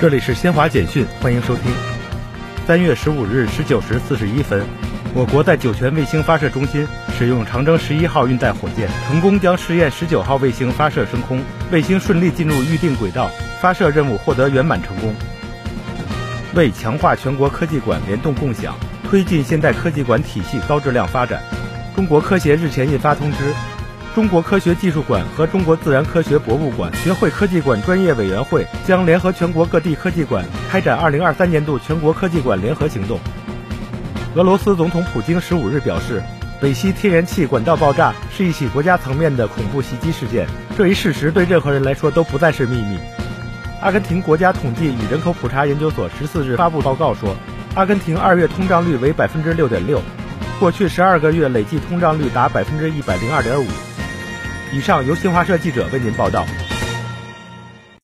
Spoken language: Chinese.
这里是新华简讯，欢迎收听。三月十五日十九时四十一分，我国在酒泉卫星发射中心使用长征十一号运载火箭，成功将试验十九号卫星发射升空，卫星顺利进入预定轨道，发射任务获得圆满成功。为强化全国科技馆联动共享，推进现代科技馆体系高质量发展，中国科协日前印发通知。中国科学技术馆和中国自然科学博物馆学会科技馆专业委员会将联合全国各地科技馆开展2023年度全国科技馆联合行动。俄罗斯总统普京十五日表示，北溪天然气管道爆炸是一起国家层面的恐怖袭击事件，这一事实对任何人来说都不再是秘密。阿根廷国家统计与人口普查研究所十四日发布报告说，阿根廷二月通胀率为百分之六点六，过去十二个月累计通胀率达百分之一百零二点五。以上由新华社记者为您报道。